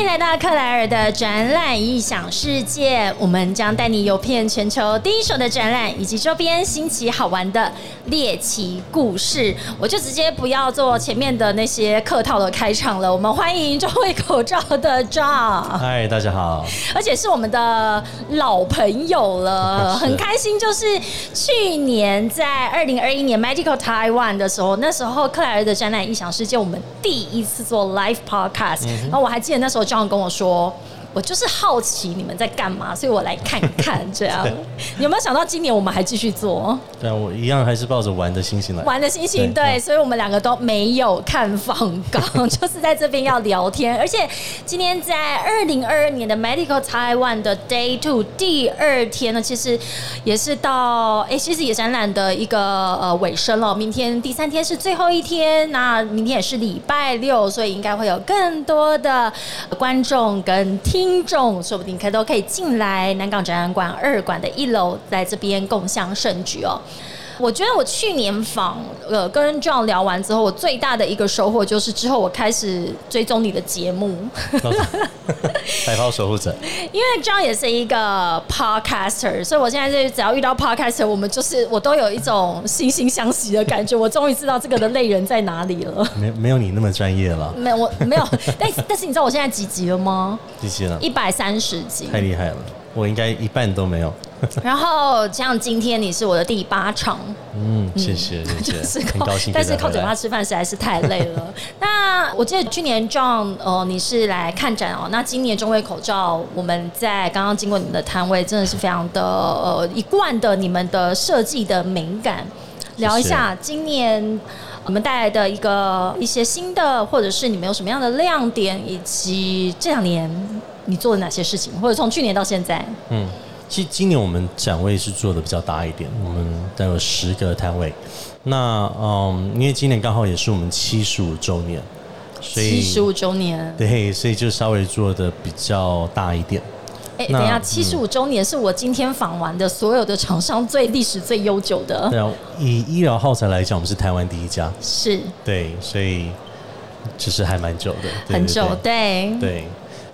迎来到克莱尔的展览异想世界，我们将带你游遍全球第一手的展览以及周边新奇好玩的猎奇故事。我就直接不要做前面的那些客套的开场了，我们欢迎中卫口罩的 John，嗨，大家好。而且是我们的老朋友了，很开心。就是去年在二零二一年 Medical Taiwan 的时候，那时候克莱尔的展览异想世界，我们第一次做 live podcast，、然后我还记得那时候这样跟我说我就是好奇你们在干嘛，所以我来看看这样。你有没有想到今年我们还继续做对啊，我一样还是抱着玩的心情来。玩的心情？对对，所以我们两个都没有看访稿，就是在这边要聊天。而且今天在二零二二年的 Medical Taiwan 的 Day Two 第二天呢，其实也是到哎、其实也展览的一个呃尾声了。明天第三天是最后一天，那明天也是礼拜六，所以应该会有更多的观众跟听听众，说不定可都可以进来南港展览馆二馆的一楼，在这边共享盛举哦。我觉得我去年访呃跟 John 聊完之后，我最大的一个收获就是之后我开始追踪你的节目，白袍守护者，因为 John 也是一个 podcaster，所以我现在是只要遇到 podcaster，我们就是我都有一种惺惺相惜的感觉。我终于知道这个的类人在哪里了。没没有你那么专业了，没有，我没有，但但是你知道我现在几集了吗？几集了，一百三十集。太厉害了，我应该一半都没有。然后像今天你是我的第八场，嗯，谢谢谢 就是谢，很高兴但是靠。嘴巴吃饭实在是太累了。那我记得去年 John，呃，你是来看展哦。那今年中卫口罩，我们在刚刚经过你们的摊位，真的是非常的呃一贯的你们的设计的美感。聊一下今年我们带来的一个一些新的，或者是你们有什么样的亮点，以及这两年你做了哪些事情，或者从去年到现在。嗯，其实今年我们展位是做的比较大一点，我们大概有十个摊位。那嗯，因为今年刚好也是我们七十五周年，所以七十五周年，对，所以就稍微做的比较大一点。哎、那等一下，七十五周年是我今天访完的所有的厂商最历史最悠久的，对啊，以医疗耗材来讲，我们是台湾第一家，是对，所以其实还蛮久的，对很久，对对。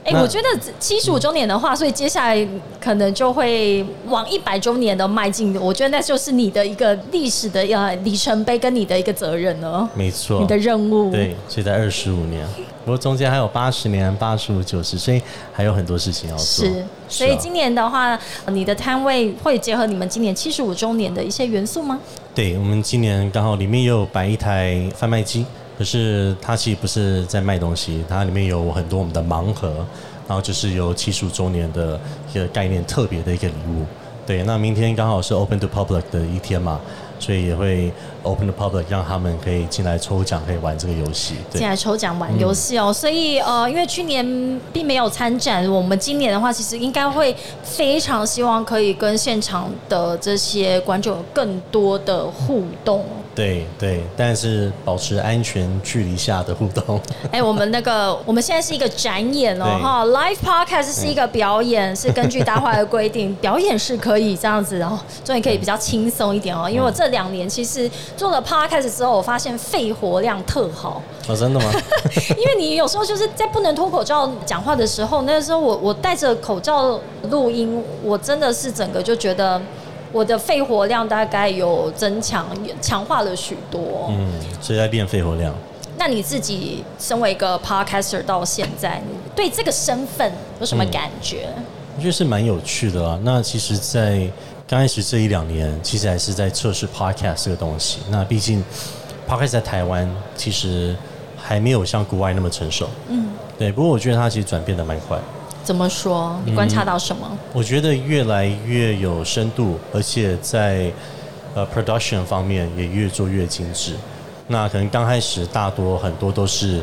对。哎、那我觉得七十五周年的话，所以接下来可能就会往一百周年的迈进。我觉得那就是你的一个历史的呃里程碑，跟你的一个责任了，没错，你的任务。对，所以在二十五年，不过中间还有八十年、八十五、九十，所以还有很多事情要做。是，所以啊今年的话，你的摊位会结合你们今年七十五周年的一些元素吗？对我们今年刚好里面也有摆一台贩卖机，可是它其实不是在卖东西，它里面有很多我们的盲盒，然后就是有七十五周年的一个概念，特别的一个礼物。对，那明天刚好是 Open to Public 的一天嘛，所以也会 Open to Public 让他们可以进来抽奖，可以玩这个游戏。进，来抽奖玩游戏哦，所以呃，因为去年并没有参展，我们今年的话，其实应该会非常希望可以跟现场的这些观众有更多的互动。对对，但是保持安全距离下的互动。哎、我们那个我们现在是一个展演哦，哈，live podcast 是一个表演，是根据大会的规定，表演是可以这样子，然后终于可以比较轻松一点哦。因为我这两年其实做了 podcast 之后，我发现肺活量特好。哦，真的吗？因为你有时候就是在不能脱口罩讲话的时候，那时候我我戴着口罩录音，我真的是整个就觉得我的肺活量大概有增强，强化了许多。嗯，所以在练肺活量。那你自己身为一个 podcaster 到现在，你对这个身份有什么感觉？我觉得是蛮有趣的啊。那其实，在刚开始这一两年，其实还是在测试 podcast 这个东西。那毕竟 podcast 在台湾其实还没有像国外那么成熟。嗯，对。不过我觉得它其实转变的蛮快。怎么说？你观察到什么？我觉得越来越有深度，而且在呃 production 方面也越做越精致。那可能刚开始大多很多都是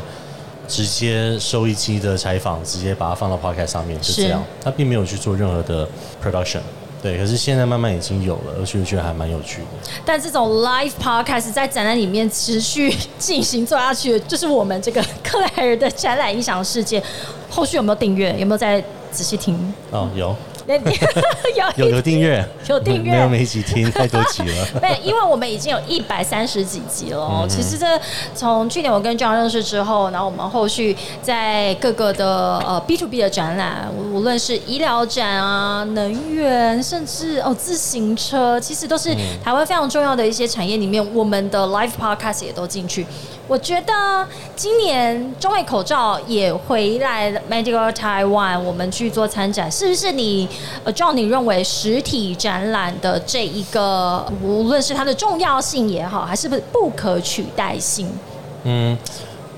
直接收一期的采访，直接把它放到 podcast 上面，就是这样。他并没有去做任何的 production。对，可是现在慢慢已经有了，而且我觉得还蛮有趣的。但这种 live podcast 在展览里面持续进行做下去，就是我们这个克莱尔的展览影响世界。后续有没有订阅？有没有在仔细听？哦，有那你 有有订阅，有订阅没几听，太多集了。对，因为我们已经有一百三十几集了哦。嗯其实这从去年我跟 John 认识之后，然后我们后续在各个的呃 B to B 的展览，无无论是医疗展啊、能源，甚至哦自行车，其实都是台湾非常重要的一些产业里面，我们的 Live Podcast 也都进去。我觉得今年中卫口罩也回来了 Medical Taiwan，我们去做参展，是不是你呃 John 你认为实体展览的这一个，无论是它的重要性也好，还是不是不可取代性？嗯，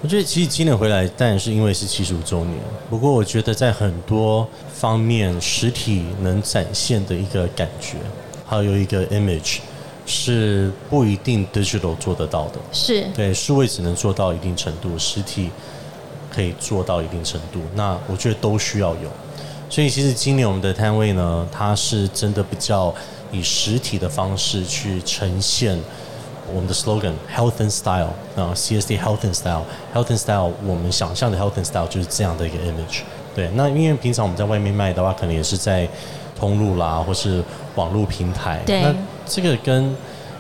我觉得其实今年回来，当然是因为是七十五周年。不过我觉得在很多方面，实体能展现的一个感觉，还有一个 image，是不一定 digital 做得到的。是对，数位只能做到一定程度，实体可以做到一定程度。那我觉得都需要有。所以其实今年我们的摊位呢，它是真的比较以实体的方式去呈现我们的 slogan “Health and Style” 啊，CSD Health and Style，Health and Style，我们想象的 Health and Style 就是这样的一个 image。对，那因为平常我们在外面卖的话，可能也是在通路啦，或是网络平台。对那这个跟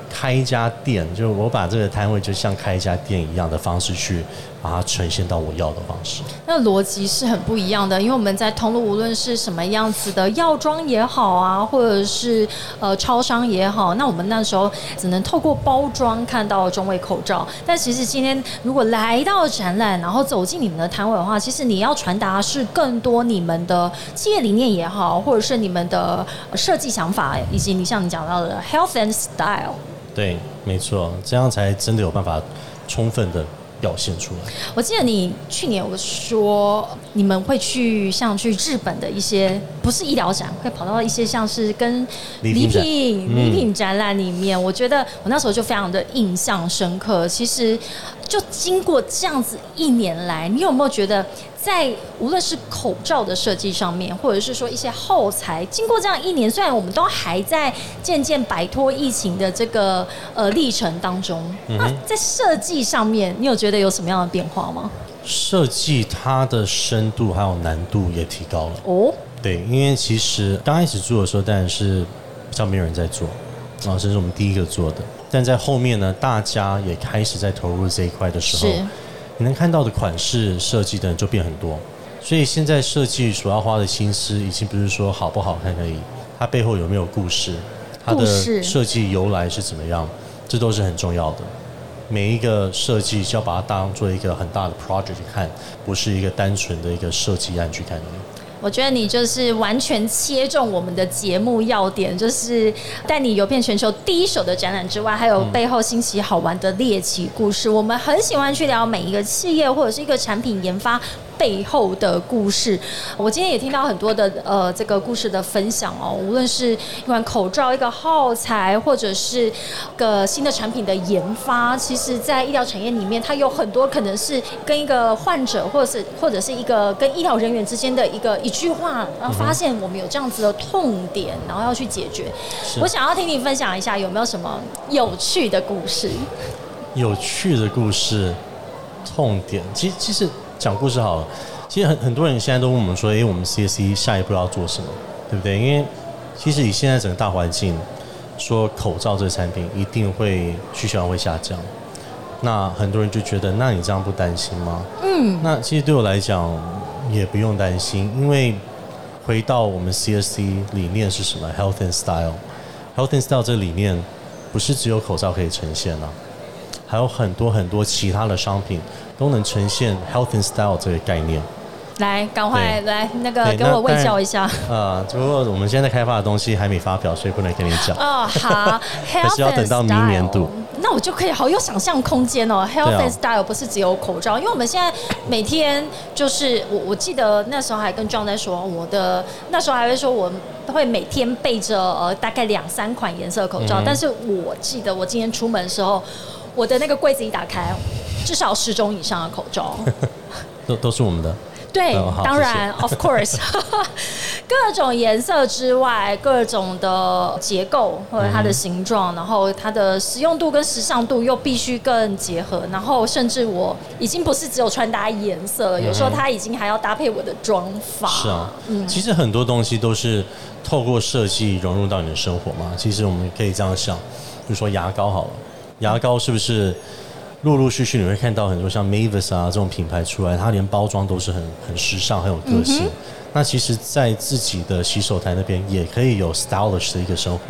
开一家店，就是我把这个摊位就像开一家店一样的方式去把它呈现到我要的方式。那逻辑是很不一样的，因为我们在通路，无论是什么样子的药妆也好啊，或者是呃超商也好，那我们那时候只能透过包装看到中卫口罩。但其实今天如果来到展览，然后走进你们的摊位的话，其实你要传达是更多你们的企业理念也好，或者是你们的设计想法，以及你像你讲到的 health and style。对，没错，这样才真的有办法充分的表现出来。我记得你去年有说你们会去像去日本的一些不是医疗展，会跑到一些像是跟礼礼品礼品展览里面。我觉得我那时候就非常的印象深刻。其实就经过这样子一年来，你有没有觉得？在无论是口罩的设计上面，或者是说一些耗材，经过这样一年，虽然我们都还在渐渐摆脱疫情的这个呃历程当中，嗯那在设计上面，你有觉得有什么样的变化吗？设计它的深度还有难度也提高了。哦，对，因为其实刚开始做的时候，当然是比较没有人在做，啊，这是我们第一个做的。但在后面呢，大家也开始在投入这一块的时候，是你能看到的款式设计的人就变很多。所以现在设计所要花的心思，已经不是说好不好看而已，它背后有没有故事，它的设计由来是怎么样，这都是很重要的。每一个设计就要把它当做一个很大的 project 去看，不是一个单纯的一个设计案去看而已。我觉得你就是完全切中我们的节目要点，就是带你游遍全球第一手的展览之外，还有背后新奇好玩的猎奇故事。我们很喜欢去聊每一个企业或者是一个产品研发。背后的故事，我今天也听到很多的呃这个故事的分享哦，无论是一款口罩、一个耗材，或者是个新的产品的研发，其实在医疗产业里面，它有很多可能是跟一个患者，或者是或者是一个跟医疗人员之间的一个一句话，然后发现我们有这样子的痛点，然后要去解决。我想要听你分享一下，有没有什么有趣的故事？有趣的故事，痛点，其其实讲故事好了。其实很很多人现在都问我们说，诶，我们 CSC 下一步要做什么，对不对？因为其实以现在整个大环境，说口罩这个产品一定会需求量会下降。那很多人就觉得，那你这样不担心吗？嗯，那其实对我来讲也不用担心，因为回到我们 CSC 理念是什么？Health and Style，Health and Style 这个理念不是只有口罩可以呈现啊，还有很多很多其他的商品都能呈现 Health and Style 这个概念。来，赶快来那个对给我喂那当然教一下。啊，只不过我们现在开发的东西还没发表，所以不能跟你讲。哦，好 还是要等到明年度 Health and Style 那我就可以好有想象空间哦。Health and Style 不是只有口罩，因为我们现在每天就是我我记得那时候还跟 John 在说，我的那时候还会说我会每天备着呃大概两三款颜色口罩，嗯但是我记得我今天出门的时候，我的那个柜子一打开，至少十种以上的口罩。都都是我们的。对当然，of course，各种颜色之外，各种的结构或者它的形状，然后它的实用度跟时尚度又必须更结合，然后甚至我已经不是只有穿搭颜色了，有时候它已经还要搭配我的妆法。是啊，其实很多东西都是透过设计融入到你的生活嘛。其实我们可以这样想，比如说牙膏好了，牙膏是不是陆陆续续你会看到很多像 Mavis 啊这种品牌出来，它连包装都是很很时尚、很有个性。那其实，在自己的洗手台那边也可以有 stylish 的一个生活，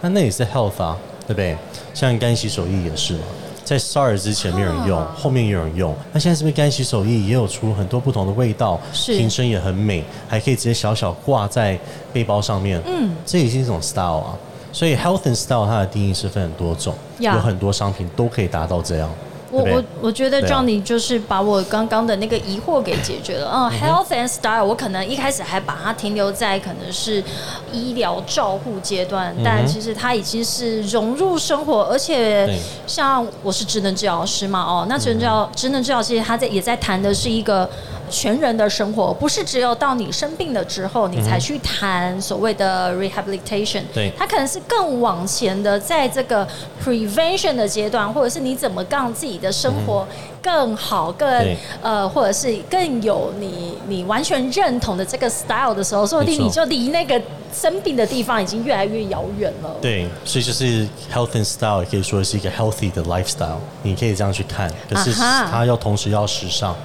那那也是 health 啊，对不对？像干洗手液也是嘛。在 SARS 之前没有人用，啊后面有人用。那现在是不是干洗手液也有出很多不同的味道，是瓶身也很美，还可以直接小小挂在背包上面。嗯，这也是一种 style 啊。所以 health and style 它的定义是分很多种，呀有很多商品都可以达到这样。我我我觉得 Johnny 就是把我刚刚的那个疑惑给解决了。嗯，health and style，我可能一开始还把它停留在可能是医疗照护阶段，但其实它已经是融入生活，而且像我是职能治疗师嘛，哦，那职能治疗职能治疗其实他在也在谈的是一个。全人的生活不是只有到你生病了之后，你才去谈所谓的 rehabilitation，对。它可能是更往前的，在这个 prevention 的阶段，或者是你怎么让自己的生活更好、更呃，或者是更有你你完全认同的这个 style 的时候，说不定你就离那个生病的地方已经越来越遥远了。对，所以就是 health and style 也可以说是一个 healthy 的 lifestyle，你可以这样去看。可是它要同时要时尚，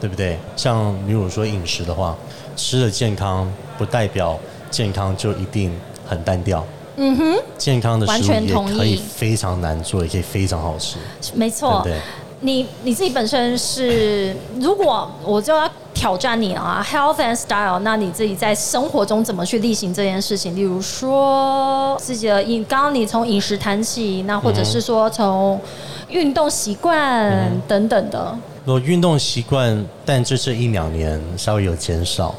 对不对？像比如说饮食的话，吃的健康不代表健康就一定很单调。嗯哼，健康的完食物也可以非常难做，也可以非常好吃，没错，对对？你你自己本身是，如果我就要挑战你啊，health and style，那你自己在生活中怎么去例行这件事情？例如说自己的饮，刚刚你从饮食谈起，那或者是说从运动习惯等等的。我运动习惯，但这这一两年稍微有减少。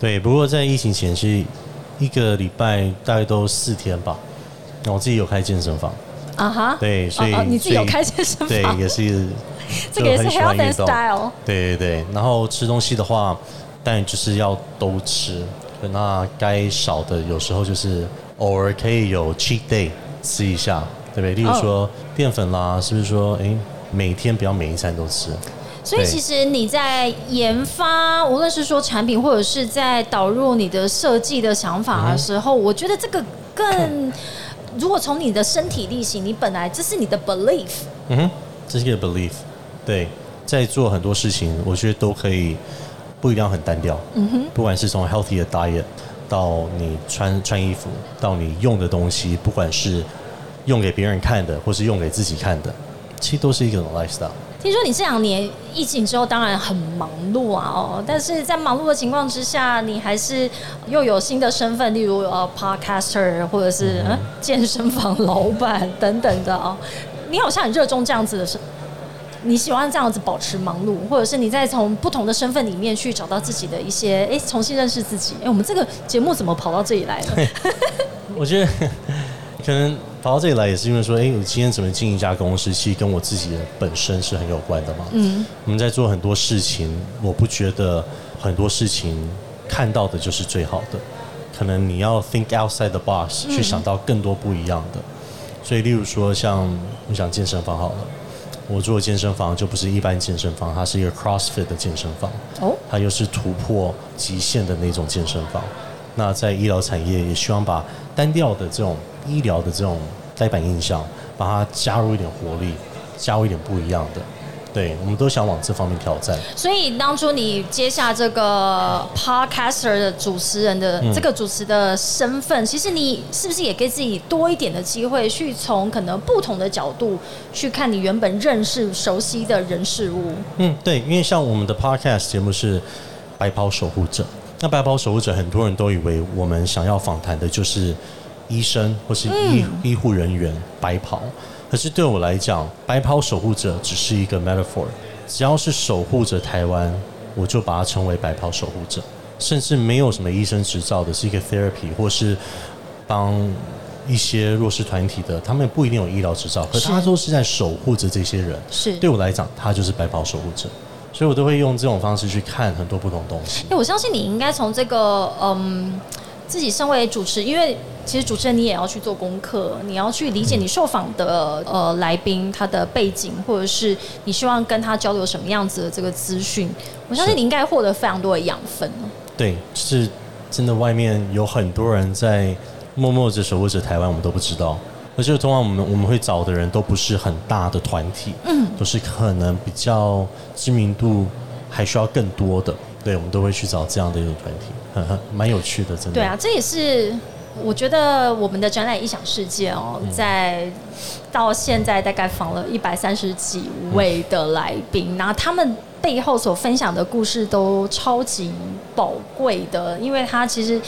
对，不过在疫情前是一个礼拜大概都四天吧。那我自己有开健身房，啊哈，对，所以、你自己有开健身房对，房也是 这个也是 health and style。对对对，然后吃东西的话，但就是要都吃，那该少的有时候就是偶尔可以有 cheat day 吃一下，对不对？例如哦说淀粉啦，是不是说诶每天不要每一餐都吃？所以其实你在研发，无论是说产品，或者是在导入你的设计的想法的时候，我觉得这个更，如果从你的身体力行，你本来这是你的 belief，嗯哼，这是一个 belief，对，在做很多事情，我觉得都可以不一定要很单调。嗯哼，不管是从 healthy 的 diet 到你穿穿衣服，到你用的东西，不管是用给别人看的，或是用给自己看的，其实都是一种 lifestyle。听说你这两年疫情之后，当然很忙碌啊，哦，但是在忙碌的情况之下，你还是又有新的身份，例如呃 podcaster 或者是、呃、健身房老板等等的哦。你好像很热衷这样子的是，你喜欢这样子保持忙碌，或者是你在从不同的身份里面去找到自己的一些，哎，重新认识自己。哎，我们这个节目怎么跑到这里来了？我觉得可能跑到这里来也是因为说，哎、我今天怎么进一家公司，其实跟我自己的本身是很有关的嘛。嗯，我们在做很多事情，我不觉得很多事情看到的就是最好的，可能你要 think outside the box，去想到更多不一样的。所以，例如说像我想健身房好了，我做的健身房就不是一般健身房，它是一个 CrossFit 的健身房。哦，它又是突破极限的那种健身房。那在医疗产业，也希望把单调的这种医疗的这种呆板印象，把它加入一点活力，加入一点不一样的。对，我们都想往这方面挑战。所以当初你接下这个 podcaster 的主持人的嗯这个主持的身份，其实你是不是也给自己多一点的机会，去从可能不同的角度去看你原本认识、熟悉的人事物？嗯，对，因为像我们的 podcast 节目是白袍守护者，那白袍守护者很多人都以为我们想要访谈的就是医生或是医、医护人员白袍，可是对我来讲，白袍守护者只是一个 metaphor，只要是守护着台湾，我就把它称为白袍守护者，甚至没有什么医生执照的，是一个 therapy 或是帮一些弱势团体的，他们不一定有医疗执照，可是他都是在守护着这些人。是对我来讲，他就是白袍守护者。所以我都会用这种方式去看很多不同东西。哎，我相信你应该从这个嗯，自己身为主持，因为其实主持人你也要去做功课，你要去理解你受访的呃来宾他的背景，或者是你希望跟他交流什么样子的这个资讯。我相信你应该获得非常多的养分。对，是真的，外面有很多人在默默着守护着台湾，我们都不知道。而且通常我们我们会找的人都不是很大的团体，嗯，都是可能比较知名度还需要更多的，对，我们都会去找这样的一种团体，很很蛮有趣的，真的。对啊，这也是我觉得我们的展览异想世界哦，在到现在大概访了一百三十几位的来宾，然后他们。背后所分享的故事都超级宝贵的，因为他其实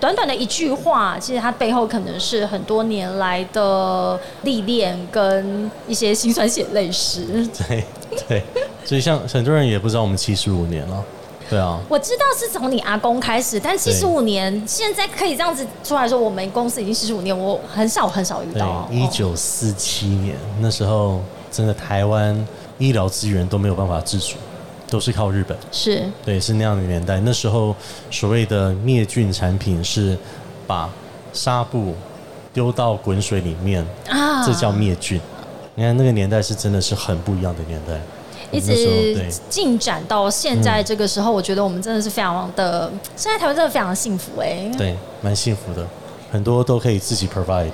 短短的一句话，其实他背后可能是很多年来的历练跟一些辛酸血泪史。对对，所以像很多人也不知道我们七十五年了，对啊，我知道是从你阿公开始，但七十五年现在可以这样子出来说，我们公司已经七十五年，我很少很少遇到。一九四七年那时候，真的台湾医疗资源都没有办法自主。都是靠日本，是对，是那样的年代。那时候所谓的灭菌产品是把纱布丢到滚水里面，啊，这叫灭菌。你看那个年代是真的是很不一样的年代，一直进展到现在这个时候，我觉得我们真的是非常的，现在台湾真的非常幸福哎，对，蛮幸福的，很多都可以自己 provide。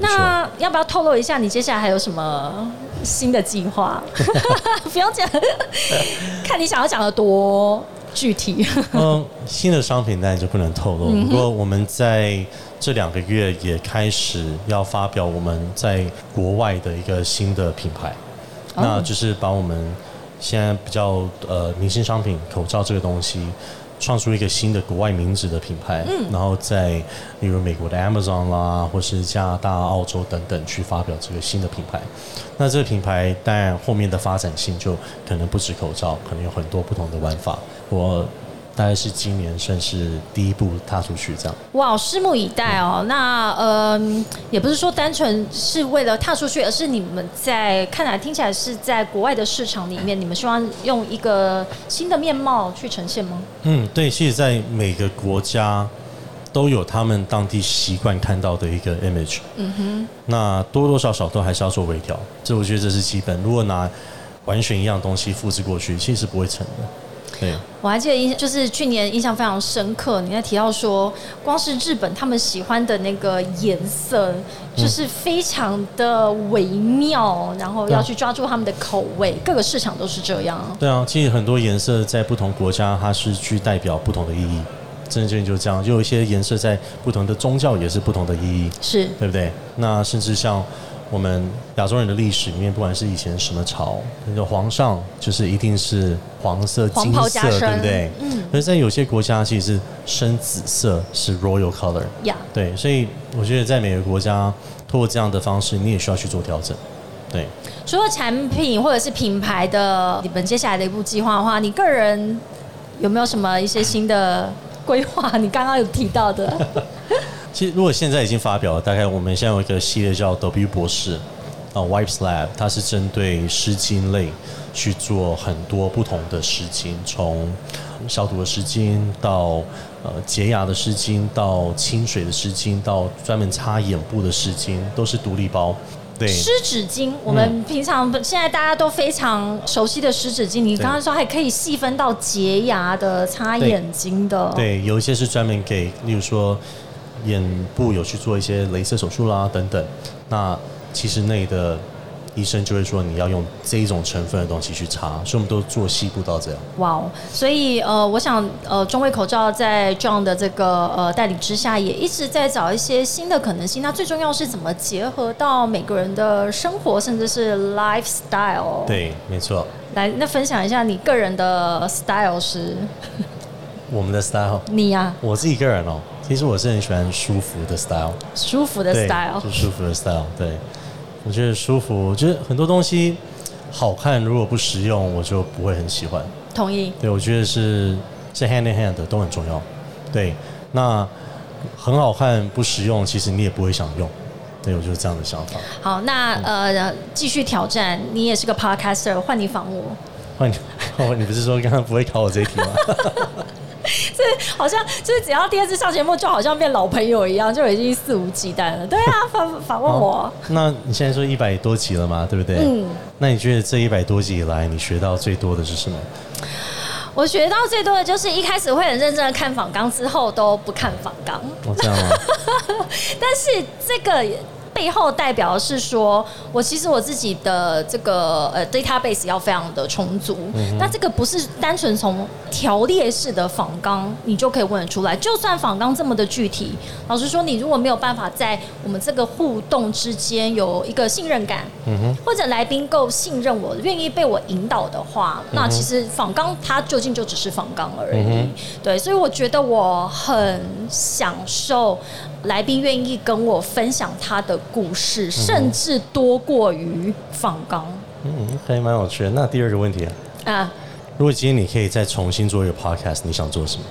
那要不要透露一下你接下来还有什么新的计划？不用讲，看你想要讲的多具体。嗯，新的商品当然就不能透露。不过我们在这两个月也开始要发表我们在国外的一个新的品牌，那就是把我们现在比较呃明星商品口罩这个东西。创出一个新的国外名字的品牌，嗯然后在例如美国的 Amazon 啦，或是加拿大、澳洲等等去发表这个新的品牌。那这个品牌当然后面的发展性就可能不止口罩，可能有很多不同的玩法。我。大概是今年算是第一步踏出去这样。哇，拭目以待哦。那呃，也不是说单纯是为了踏出去，而是你们在看来听起来是在国外的市场里面，你们希望用一个新的面貌去呈现吗？嗯，对。其实，在每个国家都有他们当地习惯看到的一个 image。嗯哼。那多多少少都还是要做微调，这我觉得这是基本。如果拿完全一样东西复制过去，其实是不会成的。对，我还记得印象就是去年印象非常深刻。你在提到说，光是日本他们喜欢的那个颜色，就是非常的微妙，然后要去抓住他们的口味，各个市场都是这样。对啊，其实很多颜色在不同国家，它是去代表不同的意义。真的就是这样，就有一些颜色在不同的宗教也是不同的意义，是对不对？那甚至像。我们亚洲人的历史里面，不管是以前什么朝，那个皇上就是一定是黄色、金色，对不对？嗯。可是，在有些国家，其实是深紫色是 royal color。呀。对，所以我觉得在每个国家，通过这样的方式，你也需要去做调整。对。除了产品或者是品牌的，你们接下来的一步计划的话，你个人有没有什么一些新的规划？你刚刚有提到的。其实，如果现在已经发表了，大概我们现在有一个系列叫 W 博士啊，Wipes Lab，它是针对湿巾类去做很多不同的湿巾，从消毒的湿巾到呃洁牙的湿巾，到清水的湿巾，到专门擦眼部的湿巾，都是独立包。对，湿纸巾，我们平常现在大家都非常熟悉的湿纸巾，你刚刚说还可以细分到洁牙的、擦眼睛的。对，有一些是专门给，例如说。眼部有去做一些镭射手术啦，等等。那其实内的医生就会说你要用这一种成分的东西去擦，所以我们都做细部到这样。哇哦！所以呃，我想呃，中卫口罩在 John 的这个呃带领之下，也一直在找一些新的可能性。那最重要是怎么结合到每个人的生活，甚至是 lifestyle。对，没错。来，那分享一下你个人的 style 是？我们的 style。你呀？我自己个人哦。其实我是很喜欢舒服的 style，舒服的 style，就舒服的 style。对，我觉得舒服，我觉得很多东西好看，如果不实用，我就不会很喜欢。同意。对，我觉得是是 hand in hand 都很重要。对，那很好看不实用，其实你也不会想用。对，我就是这样的想法。好，那呃，继续挑战，你也是个 podcaster，换你访我。换你。哦，你不是说刚刚不会考我这一题吗？这好像就是只要第二次上节目，就好像变老朋友一样，就已经肆无忌惮了。对啊，反反问我，那你现在说一百多集了嘛，对不对？嗯。那你觉得这一百多集以来，你学到最多的是什么？我学到最多的就是一开始会很认真的看访纲，之后都不看访纲。哦，这样吗？但是这个背后代表的是说，我其实我自己的这个呃 database 要非常的充足。那这个不是单纯从条列式的访纲你就可以问得出来，就算访纲这么的具体，老实说，你如果没有办法在我们这个互动之间有一个信任感，嗯哼，或者来宾够信任我，愿意被我引导的话，那其实访纲它究竟就只是访纲而已。嗯对，所以我觉得我很享受来宾愿意跟我分享他的故事，甚至多过于访纲嗯，还蛮有趣的。那第二个问题啊，啊。如果今天你可以再重新做一个 podcast，你想做什么？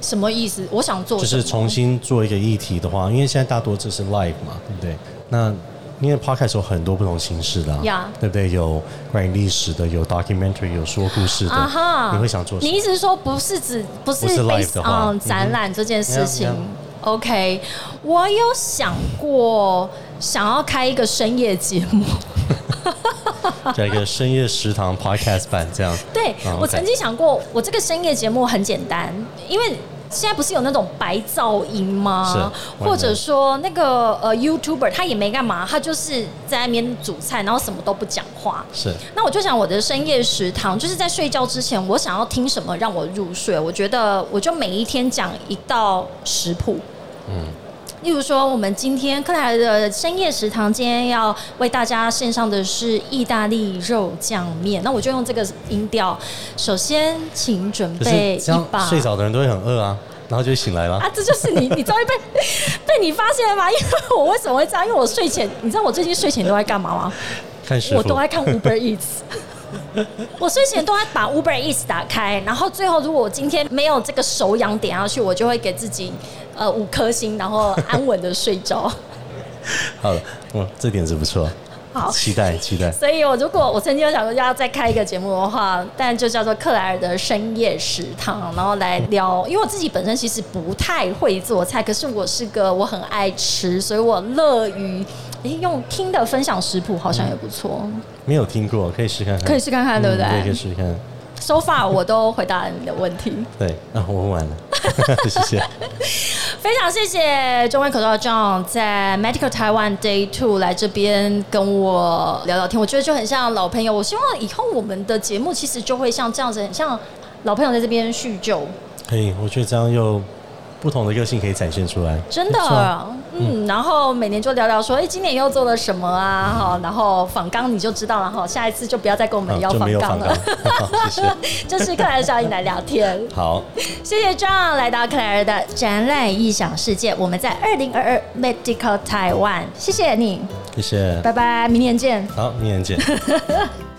什么意思？我想做就是重新做一个议题的话，因为现在大多这是 live 嘛，对不对？那因为 podcast 有很多不同形式的、对不对？有关于历史的，有 documentary，有说故事的。你会想做什么？你意思是说不是指不是不是 live 的话展览这件事情 Yeah, yeah. OK，我有想过想要开一个深夜节目。在一个深夜食堂 podcast 版这样。对、哦我曾经想过，我这个深夜节目很简单，因为。现在不是有那种白噪音吗？是或者说那个呃 YouTuber 他也没干嘛，他就是在那边煮菜，然后什么都不讲话。是那我就想，我的深夜食堂就是在睡觉之前，我想要听什么让我入睡。我觉得我就每一天讲一道食谱，嗯，例如说，我们今天克莱的深夜食堂今天要为大家献上的是意大利肉酱面，那我就用这个音调。首先，请准可备一把睡着的人都会很饿啊，然后就醒来了。啊，这就是你，你终于被 被你发现了吗？因为我为什么会这样？因为我睡前，你知道我最近睡前都在干嘛吗？看我都在看 Uber Eats。我睡前都在把 Uber Eats 打开，然后最后如果我今天没有这个手痒点下去，我就会给自己呃五颗星，然后安稳的睡着。好了，嗯，这点子不错，好期待期待。所以，我如果我曾经有想过要再开一个节目的话，但就叫做克莱尔的深夜食堂，然后来聊。因为我自己本身其实不太会做菜，可是我是个我很爱吃，所以我乐于诶用听的分享食谱，好像也不错。没有听过，可以试看看。可以试看看，对不嗯对，可以试看。？So far 我都回答了你的问题，对，那我问完了，谢谢。非常谢谢中文口罩 John 在 Medical Taiwan Day Two 来这边跟我聊聊天，我觉得就很像老朋友。我希望以后我们的节目其实就会像这样子，很像老朋友在这边叙旧，可以，我觉得这样又不同的个性可以展现出来。真的，嗯，然后每年就聊聊说，哎，今年又做了什么啊？哈，然后仿纲你就知道了哈，下一次就不要再跟我们要啊就没有纲了 谢谢。就是克莱尔小颖来聊天，好，谢谢 John 来到克莱尔的展览异想世界，我们在二零二二 Medical Taiwan，谢谢你，谢谢。拜拜，明年见。好，明年见。